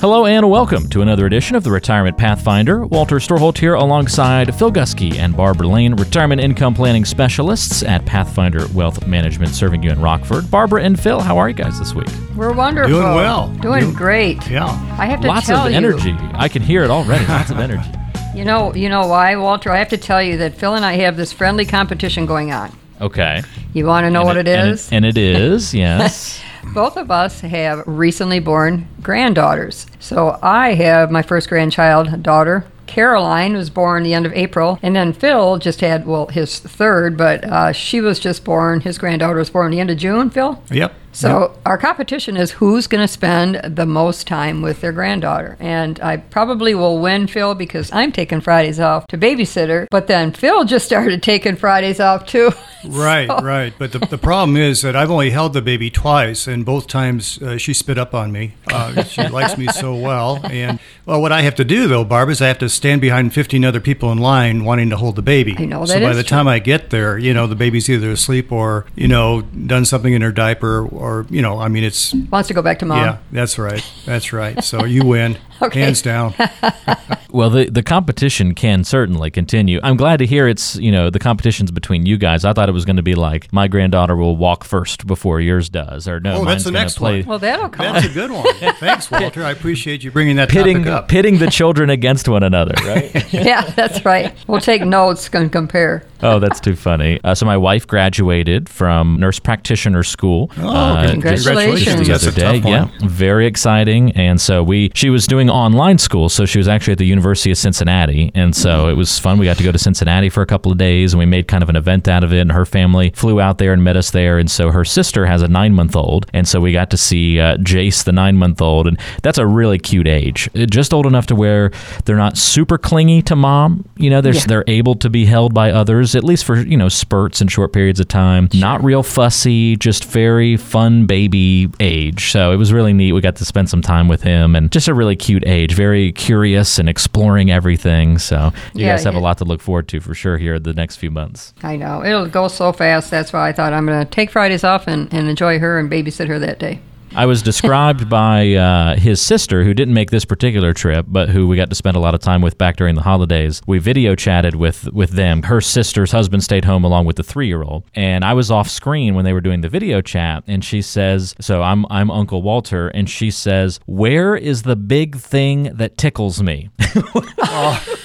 Hello and welcome to another edition of the Retirement Pathfinder. Walter Storholt here alongside Phil Gusky and Barbara Lane, retirement income planning specialists at Pathfinder Wealth Management, serving you in Rockford. Barbara and Phil, how are you guys this week? We're wonderful. Doing well. Doing Doing- great. Yeah. I have to tell you. Lots tell of you, energy. I can hear it already. Lots of energy. You know, you know why, Walter? I have to tell you that Phil and I have this friendly competition going on. Okay. You want to know what it And is? And it is, yes. Both of us have recently born granddaughters. So I have my first grandchild daughter. Caroline was born the end of April, and then Phil just had well his third, but uh, she was just born. His granddaughter was born the end of June. Phil. Yep. So our competition is who's going to spend the most time with their granddaughter, and I probably will win Phil because I'm taking Fridays off to babysitter. But then Phil just started taking Fridays off too. Right, So- right. But the, the problem is that I've only held the baby twice, and both times uh, she spit up on me. Uh, she likes me so well. And, well, what I have to do, though, Barb, is I have to stand behind 15 other people in line wanting to hold the baby. I know, that So by the true. time I get there, you know, the baby's either asleep or, you know, done something in her diaper or, you know, I mean, it's, Wants to go back to mom. yeah, that's right. That's right. So you win. Okay. Hands down. Well, the the competition can certainly continue. I'm glad to hear it's you know the competition's between you guys. I thought it was going to be like my granddaughter will walk first before yours does, or no, Oh, that's the next play. one. Well, that'll come. That's a good one. Thanks, Walter. I appreciate you bringing that Pitting, topic up. pitting the children against one another, right? yeah, that's right. We'll take notes and compare. Oh, that's too funny. Uh, so my wife graduated from nurse practitioner school. Oh, uh, congratulations. just the other day. Yeah, very exciting. And so we, she was doing online school, so she was actually at the University of Cincinnati, and so it was fun. We got to go to Cincinnati for a couple of days, and we made kind of an event out of it. And her family flew out there and met us there. And so her sister has a nine-month-old, and so we got to see uh, Jace, the nine-month-old, and that's a really cute age, Uh, just old enough to where they're not super clingy to mom. You know, they're Yeah. they're able to be held by others at least for you know spurts and short periods of time. Not real fussy, just very fun baby age. So it was really neat. We got to spend some time with him, and just a really cute age. Very curious and exploring everything. So you Yeah, guys have a lot to look forward to for sure here the next few months. I know it'll go so fast. That's why I thought I'm going to take Fridays off and, and enjoy her and babysit her that day. I was described by uh, his sister, who didn't make this particular trip, but who we got to spend a lot of time with back during the holidays. We video chatted with with them. Her sister's husband stayed home along with the three year old, and I was off screen when they were doing the video chat. And she says, "So I'm I'm Uncle Walter," and she says, "Where is the big thing that tickles me?"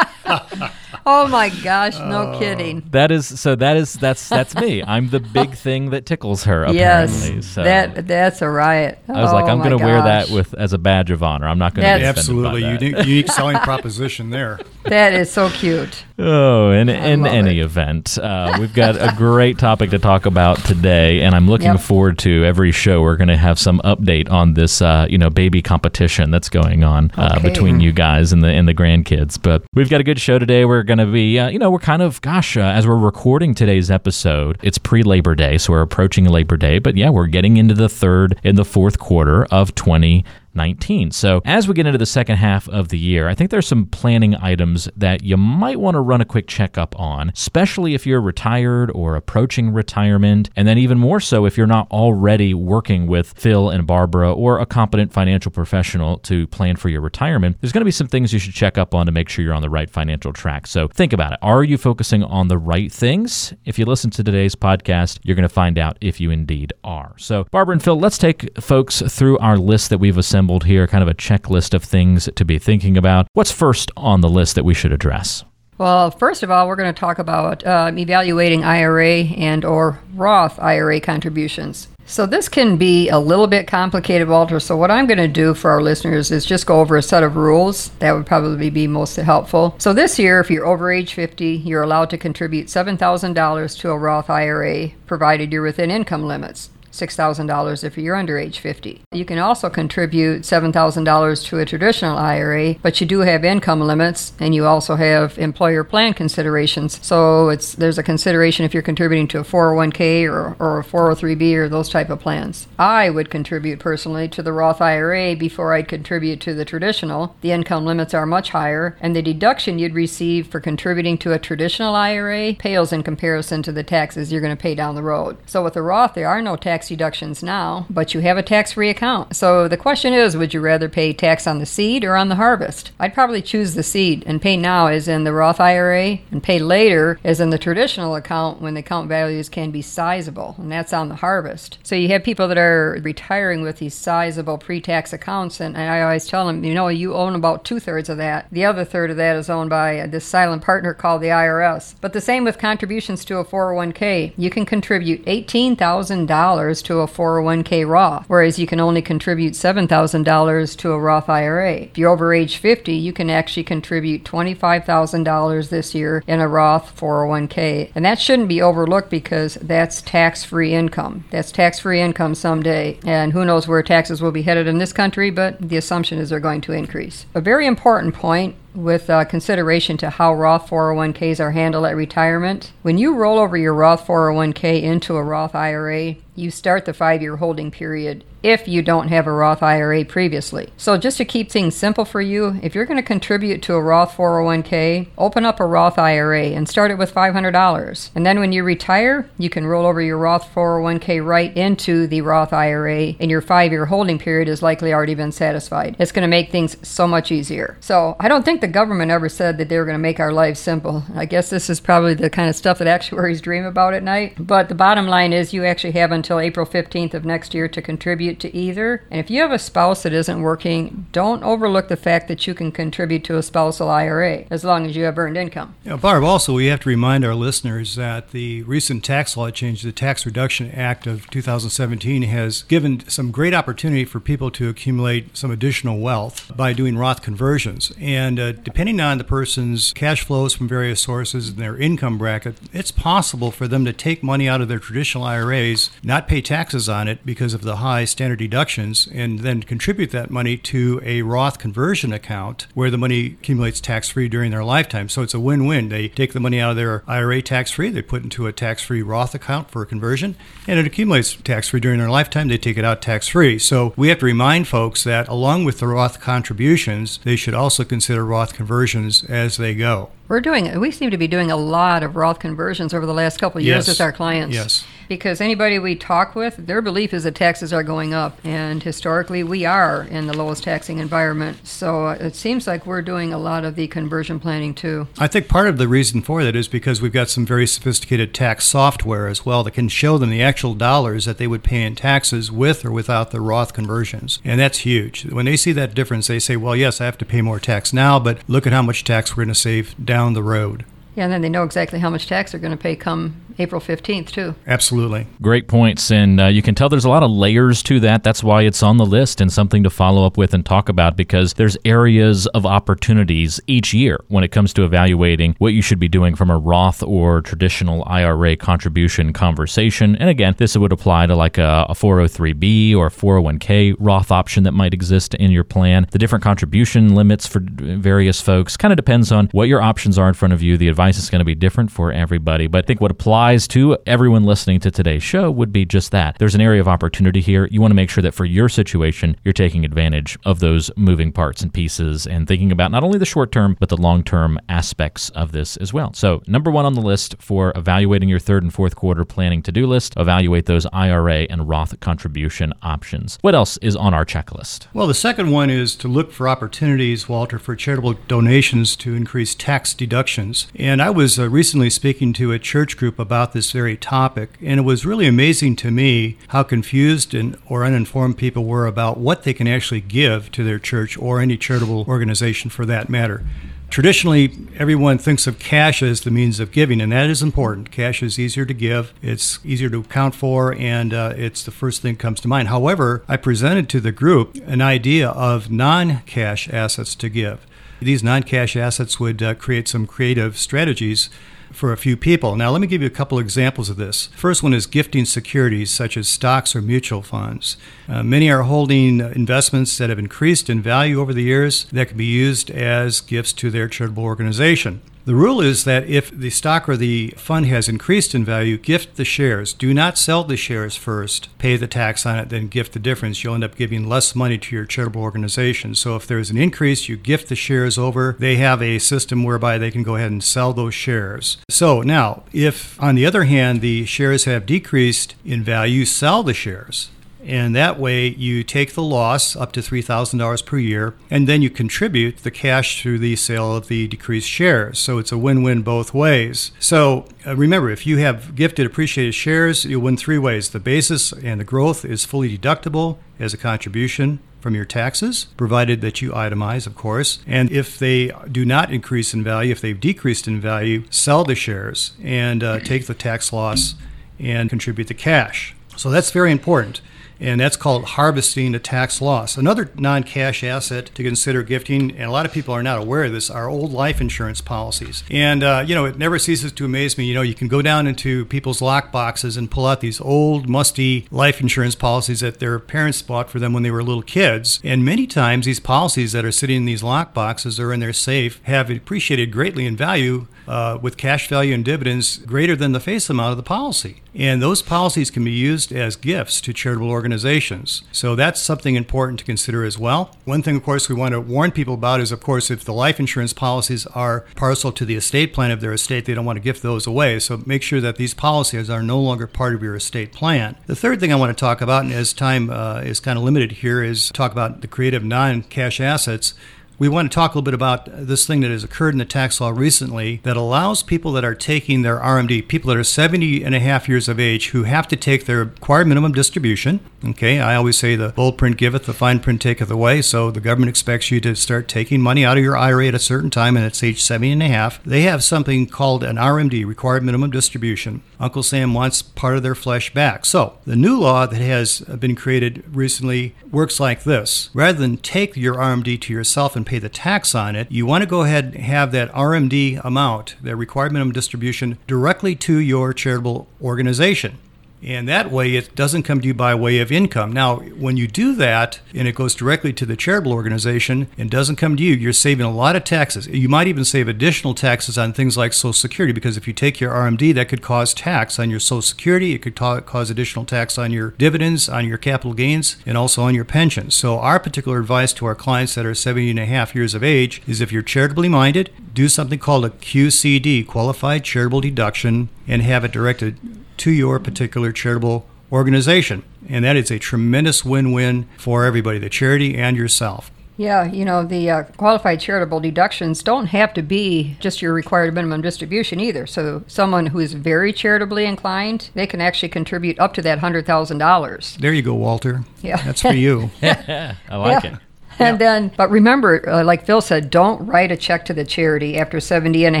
Oh my gosh, no kidding. that is so. That is that's that's me. I'm the big thing that tickles her. Yes, so. that that's a riot. I was like, Oh I'm going to wear that with as a badge of honor. I'm not going to That's- be offended by Absolutely that. unique, unique selling proposition there. That is so cute. Oh, in, in any it. event, uh, we've got a great topic to talk about today, and I'm looking Yep. forward to every show. We're going to have some update on this, uh, you know, baby competition that's going on uh, Okay. between you guys and the and the grandkids. But we've got a good show today. We're going to be, uh, you know, we're kind of, gosh, uh, as we're recording today's episode, it's pre Labor Day, so we're approaching Labor Day. But yeah, we're getting into the third and the fourth quarter of 20. 19. So, as we get into the second half of the year, I think there's some planning items that you might want to run a quick checkup on, especially if you're retired or approaching retirement, and then even more so if you're not already working with Phil and Barbara or a competent financial professional to plan for your retirement. There's going to be some things you should check up on to make sure you're on the right financial track. So, think about it. Are you focusing on the right things? If you listen to today's podcast, you're going to find out if you indeed are. So, Barbara and Phil, let's take folks through our list that we've assembled here, kind of a checklist of things to be thinking about. What's first on the list that we should address? Well, first of all, we're going to talk about um, evaluating IRA and or Roth IRA contributions. So this can be a little bit complicated, Walter. So what I'm going to do for our listeners is just go over a set of rules. That would probably be most helpful. So this year, if you're over age 50, you're allowed to contribute $7,000 to a Roth IRA, provided you're within income limits. $6,000 if you're under age 50. You can also contribute $7,000 to a traditional IRA, but you do have income limits and you also have employer plan considerations. So it's there's a consideration if you're contributing to a 401k or, or a 403b or those type of plans. I would contribute personally to the Roth IRA before I'd contribute to the traditional. The income limits are much higher and the deduction you'd receive for contributing to a traditional IRA pales in comparison to the taxes you're going to pay down the road. So with the Roth there are no tax deductions now, but you have a tax-free account. So the question is, would you rather pay tax on the seed or on the harvest? I'd probably choose the seed and pay now as in the Roth IRA and pay later as in the traditional account when the account values can be sizable, and that's on the harvest. So you have people that are retiring with these sizable pre-tax accounts, and, I always tell them, you know, you own about two-thirds of that. The other third of that is owned by this silent partner called the IRS. But the same with contributions to a 401k. You can contribute $18,000 to a 401k Roth, whereas you can only contribute $7,000 to a Roth IRA. If you're over age 50, you can actually contribute $25,000 this year in a Roth 401k. And that shouldn't be overlooked because that's tax free income. That's tax free income someday. And who knows where taxes will be headed in this country, but the assumption is they're going to increase. A very important point with uh, consideration to how Roth 401ks are handled at retirement. When you roll over your Roth 401k into a Roth IRA, you start the five year holding period if you don't have a Roth IRA previously. So, just to keep things simple for you, if you're going to contribute to a Roth 401k, open up a Roth IRA and start it with $500. And then when you retire, you can roll over your Roth 401k right into the Roth IRA, and your five year holding period has likely already been satisfied. It's going to make things so much easier. So, I don't think the government ever said that they were going to make our lives simple. I guess this is probably the kind of stuff that actuaries dream about at night. But the bottom line is you actually have until April 15th of next year to contribute to either. And if you have a spouse that isn't working, don't overlook the fact that you can contribute to a spousal IRA as long as you have earned income. Yeah, Barb, also, we have to remind our listeners that the recent tax law change, the Tax Reduction Act of 2017, has given some great opportunity for people to accumulate some additional wealth by doing Roth conversions. And uh, depending on the person's cash flows from various sources and their income bracket, it's possible for them to take money out of their traditional IRAs, not pay taxes on it because of the high standard deductions, and then contribute that money to a Roth conversion account where the money accumulates tax free during their lifetime. So it's a win win. They take the money out of their IRA tax free, they put into a tax free Roth account for a conversion, and it accumulates tax free during their lifetime. They take it out tax free. So we have to remind folks that along with the Roth contributions, they should also consider Roth conversions as they go. We're doing we seem to be doing a lot of Roth conversions over the last couple of years Yes. with our clients. Yes. Because anybody we talk with, their belief is that taxes are going up, and historically we are in the lowest taxing environment. So uh, it seems like we're doing a lot of the conversion planning too. I think part of the reason for that is because we've got some very sophisticated tax software as well that can show them the actual dollars that they would pay in taxes with or without the Roth conversions. And that's huge. When they see that difference, they say, well, yes, I have to pay more tax now, but look at how much tax we're going to save down the road. Yeah, and then they know exactly how much tax they're going to pay come April 15th too. Absolutely. Great points. And uh, you can tell there's a lot of layers to that. That's why it's on the list and something to follow up with and talk about because there's areas of opportunities each year when it comes to evaluating what you should be doing from a Roth or traditional IRA contribution conversation. And again, this would apply to like a, a 403B or 401k Roth option that might exist in your plan. The different contribution limits for various folks kind of depends on what your options are in front of you. The advice is going to be different for everybody. But I think what applies to everyone listening to today's show would be just that. There's an area of opportunity here. You want to make sure that for your situation, you're taking advantage of those moving parts and pieces and thinking about not only the short term, but the long term aspects of this as well. So, number one on the list for evaluating your third and fourth quarter planning to do list, evaluate those IRA and Roth contribution options. What else is on our checklist? Well, the second one is to look for opportunities, Walter, for charitable donations to increase tax deductions. And I was uh, recently speaking to a church group about this very topic, and it was really amazing to me how confused and or uninformed people were about what they can actually give to their church or any charitable organization for that matter. Traditionally, everyone thinks of cash as the means of giving, and that is important. Cash is easier to give, it's easier to account for, and uh, it's the first thing that comes to mind. However, I presented to the group an idea of non cash assets to give. these non cash assets would uh, create some creative strategies for a few people. Now, let me give you a couple examples of this. First one is gifting securities such as stocks or mutual funds. Uh, many are holding investments that have increased in value over the years that can be used as gifts to their charitable organization. The rule is that if the stock or the fund has increased in value, gift the shares. Do not sell the shares first, pay the tax on it, then gift the difference. You'll end up giving less money to your charitable organization. So if there's an increase, you gift the shares over. They have a system whereby they can go ahead and sell those shares. So now, if on the other hand the shares have decreased in value, sell the shares. And that way, you take the loss up to $3,000 per year, and then you contribute the cash through the sale of the decreased shares. So it's a win win both ways. So uh, remember, if you have gifted appreciated shares, you'll win three ways. The basis and the growth is fully deductible as a contribution from your taxes, provided that you itemize, of course. And if they do not increase in value, if they've decreased in value, sell the shares and uh, take the tax loss and contribute the cash. So that's very important and that's called harvesting a tax loss. Another non cash asset to consider gifting, and a lot of people are not aware of this, are old life insurance policies. And, uh, you know, it never ceases to amaze me. You know, you can go down into people's lock boxes and pull out these old, musty life insurance policies that their parents bought for them when they were little kids. And many times, these policies that are sitting in these lock boxes or in their safe have appreciated greatly in value uh, with cash value and dividends greater than the face amount of the policy. And those policies can be used as gifts to charitable organizations. So that's something important to consider as well. One thing, of course, we want to warn people about is, of course, if the life insurance policies are parcel to the estate plan of their estate, they don't want to gift those away. So make sure that these policies are no longer part of your estate plan. The third thing I want to talk about, and as time uh, is kind of limited here, is talk about the creative non cash assets we want to talk a little bit about this thing that has occurred in the tax law recently that allows people that are taking their RMD, people that are 70 and a half years of age who have to take their required minimum distribution. Okay, I always say the bold print giveth, the fine print taketh away. So the government expects you to start taking money out of your IRA at a certain time, and it's age 70 and a half. They have something called an RMD, required minimum distribution. Uncle Sam wants part of their flesh back. So the new law that has been created recently works like this rather than take your RMD to yourself and pay the tax on it, you want to go ahead and have that RMD amount, that required minimum distribution, directly to your charitable organization. And that way, it doesn't come to you by way of income. Now, when you do that and it goes directly to the charitable organization and doesn't come to you, you're saving a lot of taxes. You might even save additional taxes on things like Social Security because if you take your RMD, that could cause tax on your Social Security. It could cause additional tax on your dividends, on your capital gains, and also on your pensions. So, our particular advice to our clients that are 70 and a half years of age is if you're charitably minded, do something called a QCD, Qualified Charitable Deduction, and have it directed to your particular charitable organization. And that is a tremendous win win for everybody, the charity and yourself. Yeah, you know, the uh, qualified charitable deductions don't have to be just your required minimum distribution either. So, someone who is very charitably inclined, they can actually contribute up to that $100,000. There you go, Walter. Yeah. That's for you. I like Yeah. it. And then, but remember, uh, like Phil said, don't write a check to the charity after 70 and a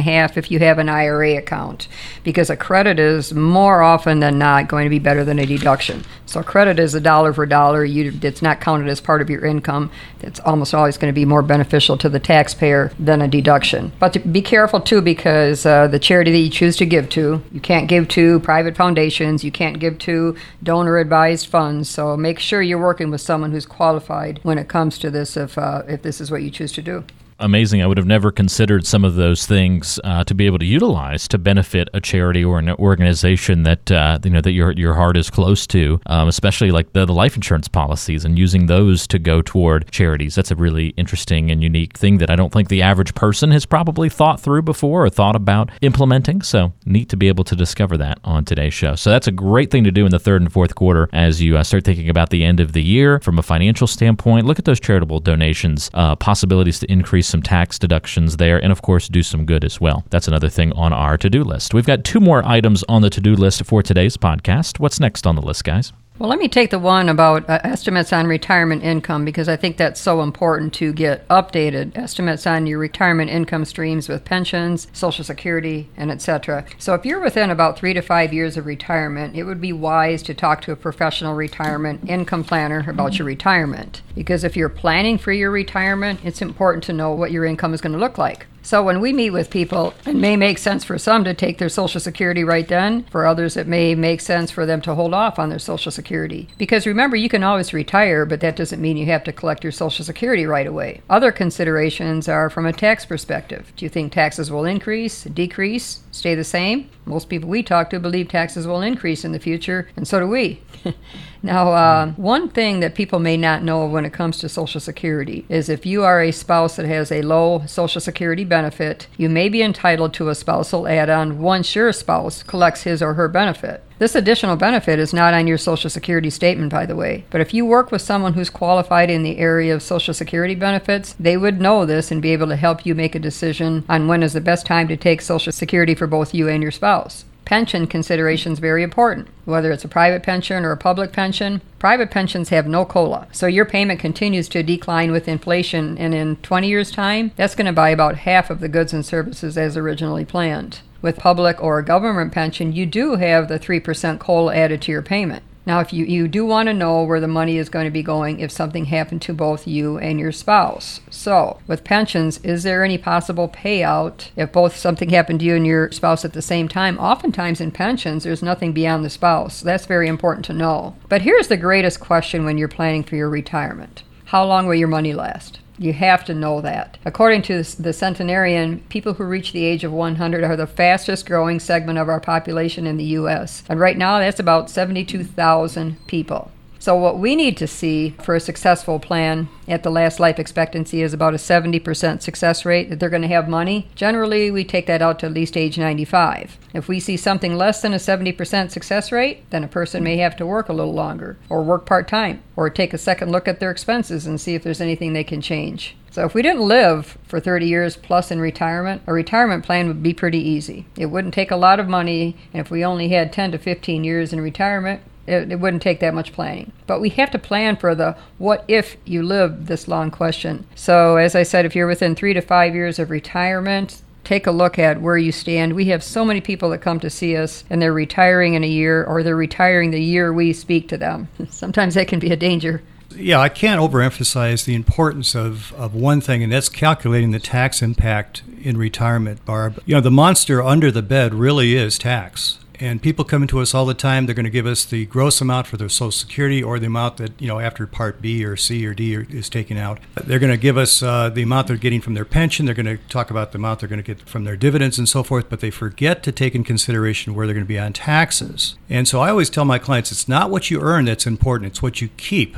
half if you have an IRA account, because a credit is more often than not going to be better than a deduction. So a credit is a dollar for dollar. You, it's not counted as part of your income. It's almost always going to be more beneficial to the taxpayer than a deduction. But to be careful too, because uh, the charity that you choose to give to, you can't give to private foundations, you can't give to donor advised funds. So make sure you're working with someone who's qualified when it comes to this if, uh, if this is what you choose to do amazing. I would have never considered some of those things uh, to be able to utilize to benefit a charity or an organization that uh, you know that your your heart is close to, um, especially like the, the life insurance policies and using those to go toward charities. That's a really interesting and unique thing that I don't think the average person has probably thought through before or thought about implementing. So neat to be able to discover that on today's show. So that's a great thing to do in the third and fourth quarter as you uh, start thinking about the end of the year from a financial standpoint. Look at those charitable donations, uh, possibilities to increase some tax deductions there, and of course, do some good as well. That's another thing on our to do list. We've got two more items on the to do list for today's podcast. What's next on the list, guys? Well, let me take the one about uh, estimates on retirement income because I think that's so important to get updated estimates on your retirement income streams with pensions, Social Security, and etc. So, if you're within about three to five years of retirement, it would be wise to talk to a professional retirement income planner about your retirement because if you're planning for your retirement, it's important to know what your income is going to look like. So when we meet with people, it may make sense for some to take their Social Security right then. For others, it may make sense for them to hold off on their Social Security. Because remember, you can always retire, but that doesn't mean you have to collect your Social Security right away. Other considerations are from a tax perspective. Do you think taxes will increase, decrease, stay the same? Most people we talk to believe taxes will increase in the future, and so do we. Now, uh, one thing that people may not know when it comes to Social Security is if you are a spouse that has a low Social Security benefit, you may be entitled to a spousal add on once your spouse collects his or her benefit. This additional benefit is not on your Social Security statement, by the way. But if you work with someone who's qualified in the area of Social Security benefits, they would know this and be able to help you make a decision on when is the best time to take Social Security for both you and your spouse pension considerations very important. Whether it's a private pension or a public pension, private pensions have no COLA. So your payment continues to decline with inflation, and in 20 years' time, that's going to buy about half of the goods and services as originally planned. With public or government pension, you do have the 3% COLA added to your payment. Now, if you, you do want to know where the money is going to be going if something happened to both you and your spouse. So, with pensions, is there any possible payout if both something happened to you and your spouse at the same time? Oftentimes in pensions, there's nothing beyond the spouse. That's very important to know. But here's the greatest question when you're planning for your retirement How long will your money last? You have to know that. According to the centenarian, people who reach the age of 100 are the fastest growing segment of our population in the U.S. And right now, that's about 72,000 people. So, what we need to see for a successful plan at the last life expectancy is about a 70% success rate that they're going to have money. Generally, we take that out to at least age 95. If we see something less than a 70% success rate, then a person may have to work a little longer, or work part time, or take a second look at their expenses and see if there's anything they can change. So, if we didn't live for 30 years plus in retirement, a retirement plan would be pretty easy. It wouldn't take a lot of money, and if we only had 10 to 15 years in retirement, it, it, wouldn't take that much planning. But we have to plan for the what if you live this long question. So, as I said, if you're within three to five years of retirement, take a look at where you stand. We have so many people that come to see us and they're retiring in a year or they're retiring the year we speak to them. Sometimes that can be a danger. Yeah, I can't overemphasize the importance of, of one thing, and that's calculating the tax impact in retirement, Barb. You know, the monster under the bed really is tax. And people come to us all the time. They're going to give us the gross amount for their Social Security or the amount that, you know, after Part B or C or D is taken out. They're going to give us uh, the amount they're getting from their pension. They're going to talk about the amount they're going to get from their dividends and so forth, but they forget to take in consideration where they're going to be on taxes. And so I always tell my clients it's not what you earn that's important, it's what you keep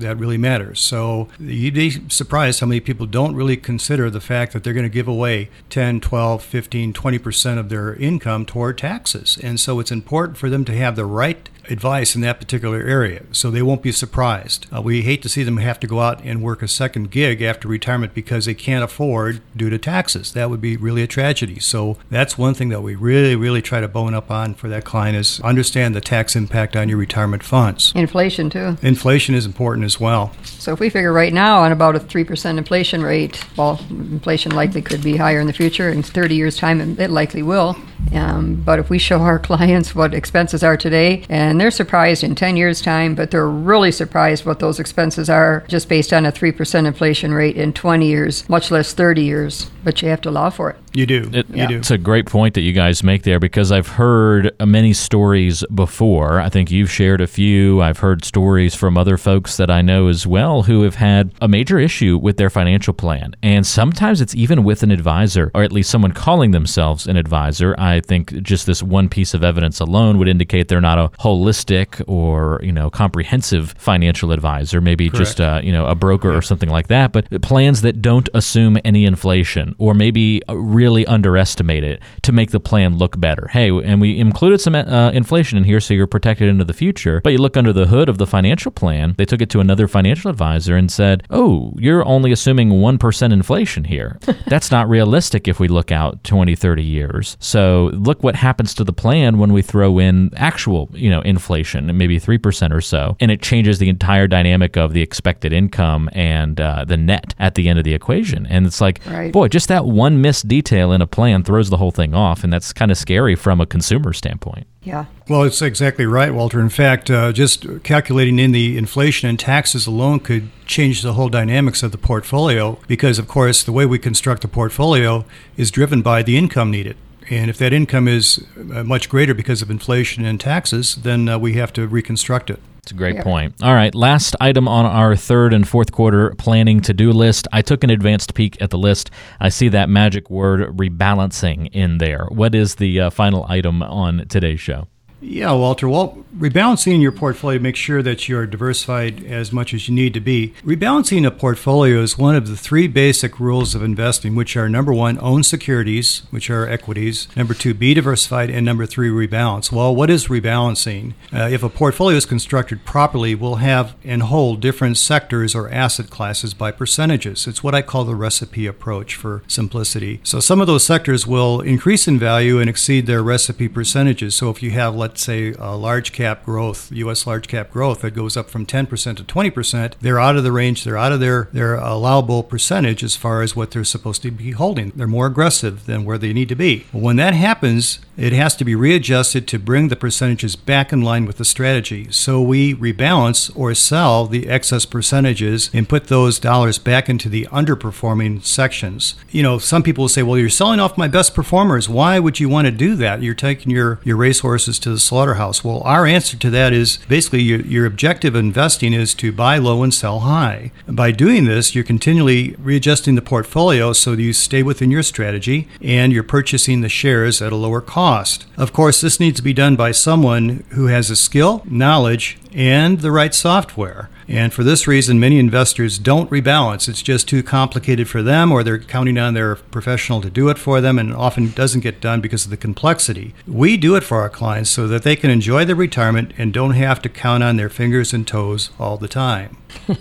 that really matters. So you'd be surprised how many people don't really consider the fact that they're going to give away 10, 12, 15, 20% of their income toward taxes. And so it's important for them to have the right advice in that particular area, so they won't be surprised. Uh, we hate to see them have to go out and work a second gig after retirement because they can't afford due to taxes. That would be really a tragedy. So that's one thing that we really, really try to bone up on for that client is understand the tax impact on your retirement funds. Inflation too. Inflation is important as well. So if we figure right now on about a 3% inflation rate, well, inflation likely could be higher in the future. In 30 years' time, it likely will. Um, but if we show our clients what expenses are today, and they're surprised in 10 years' time, but they're really surprised what those expenses are just based on a 3% inflation rate in 20 years, much less 30 years. But you have to allow for it. You do. It, you do. It's a great point that you guys make there because I've heard many stories before. I think you've shared a few. I've heard stories from other folks that I know as well who have had a major issue with their financial plan. And sometimes it's even with an advisor, or at least someone calling themselves an advisor. I think just this one piece of evidence alone would indicate they're not a holistic or, you know, comprehensive financial advisor, maybe Correct. just a, you know, a broker or something like that, but plans that don't assume any inflation or maybe really underestimate it to make the plan look better. Hey, and we included some uh, inflation in here so you're protected into the future. But you look under the hood of the financial plan, they took it to another financial advisor and said, oh, you're only assuming 1% inflation here. That's not realistic if we look out 20, 30 years. So look what happens to the plan when we throw in actual, you know, inflation, maybe 3% or so, and it changes the entire dynamic of the expected income and uh, the net at the end of the equation. And it's like, Right. boy, just that one missed detail in a plan throws the whole thing off. And that's kind of scary from a consumer standpoint. Yeah. Well, it's exactly right, Walter. In fact, uh, just calculating in the inflation and taxes alone could change the whole dynamics of the portfolio because, of course, the way we construct the portfolio is driven by the income needed. And if that income is uh, much greater because of inflation and taxes, then uh, we have to reconstruct it. It's a great Yeah. point. All right, last item on our third and fourth quarter planning to do list. I took an advanced peek at the list. I see that magic word rebalancing in there. What is the uh, final item on today's show? Yeah, Walter. Well, rebalancing your portfolio makes sure that you're diversified as much as you need to be. Rebalancing a portfolio is one of the three basic rules of investing, which are number one, own securities, which are equities, number two, be diversified, and number three, rebalance. Well, what is rebalancing? Uh, if a portfolio is constructed properly, we'll have and hold different sectors or asset classes by percentages. It's what I call the recipe approach for simplicity. So some of those sectors will increase in value and exceed their recipe percentages. So if you have, let's say, a large cap growth, U.S. large cap growth that goes up from 10% to 20%, they're out of the range, they're out of their, their allowable percentage as far as what they're supposed to be holding. They're more aggressive than where they need to be. When that happens, it has to be readjusted to bring the percentages back in line with the strategy. So we rebalance or sell the excess percentages and put those dollars back into the underperforming sections. You know, some people will say, well, you're selling off my best performers. Why would you want to do that? You're taking your, your racehorses to the slaughterhouse. Well, our answer to that is basically your, your objective investing is to buy low and sell high. By doing this, you're continually readjusting the portfolio so that you stay within your strategy and you're purchasing the shares at a lower cost. Of course, this needs to be done by someone who has a skill, knowledge, and the right software. And for this reason, many investors don't rebalance. It's just too complicated for them, or they're counting on their professional to do it for them, and often doesn't get done because of the complexity. We do it for our clients so that they can enjoy their retirement and don't have to count on their fingers and toes all the time.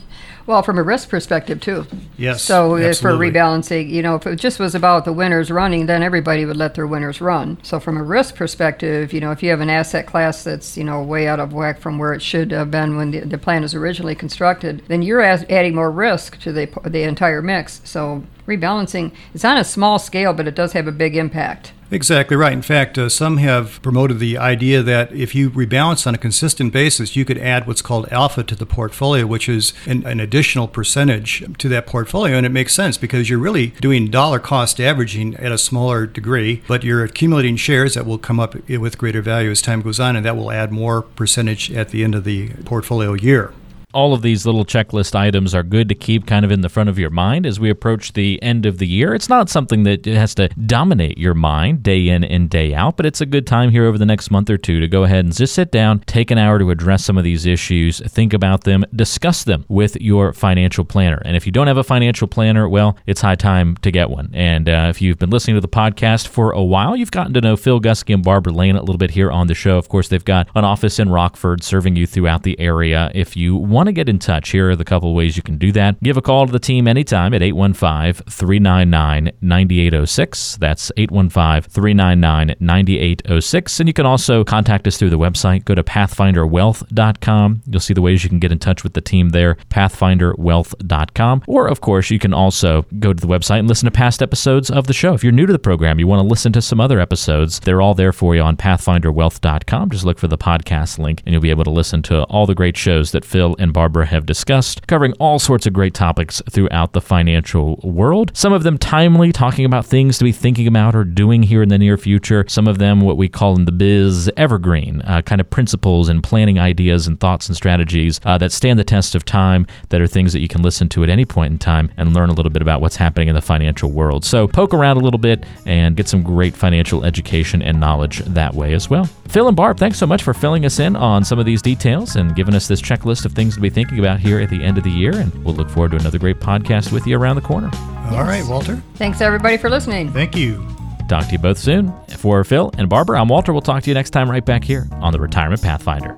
Well, from a risk perspective, too. Yes. So for rebalancing, you know, if it just was about the winners running, then everybody would let their winners run. So from a risk perspective, you know, if you have an asset class that's, you know, way out of whack from where it should have been when the, the plan was originally constructed, then you're adding more risk to the, the entire mix. So rebalancing, it's on a small scale, but it does have a big impact. Exactly right. In fact, uh, some have promoted the idea that if you rebalance on a consistent basis, you could add what's called alpha to the portfolio, which is an, an additional percentage to that portfolio. And it makes sense because you're really doing dollar cost averaging at a smaller degree, but you're accumulating shares that will come up with greater value as time goes on, and that will add more percentage at the end of the portfolio year. All of these little checklist items are good to keep kind of in the front of your mind as we approach the end of the year. It's not something that has to dominate your mind day in and day out, but it's a good time here over the next month or two to go ahead and just sit down, take an hour to address some of these issues, think about them, discuss them with your financial planner. And if you don't have a financial planner, well, it's high time to get one. And uh, if you've been listening to the podcast for a while, you've gotten to know Phil Gusky and Barbara Lane a little bit here on the show. Of course, they've got an office in Rockford serving you throughout the area. If you want to get in touch, here are the couple ways you can do that. Give a call to the team anytime at 815 399 9806. That's 815 399 9806. And you can also contact us through the website. Go to pathfinderwealth.com. You'll see the ways you can get in touch with the team there, pathfinderwealth.com. Or, of course, you can also go to the website and listen to past episodes of the show. If you're new to the program, you want to listen to some other episodes, they're all there for you on pathfinderwealth.com. Just look for the podcast link and you'll be able to listen to all the great shows that Phil and Barbara have discussed, covering all sorts of great topics throughout the financial world. Some of them timely, talking about things to be thinking about or doing here in the near future. Some of them, what we call in the biz, evergreen, uh, kind of principles and planning ideas and thoughts and strategies uh, that stand the test of time, that are things that you can listen to at any point in time and learn a little bit about what's happening in the financial world. So poke around a little bit and get some great financial education and knowledge that way as well. Phil and Barb, thanks so much for filling us in on some of these details and giving us this checklist of things to be thinking about here at the end of the year. And we'll look forward to another great podcast with you around the corner. All right, Walter. Thanks, everybody, for listening. Thank you. Talk to you both soon. For Phil and Barbara, I'm Walter. We'll talk to you next time right back here on the Retirement Pathfinder.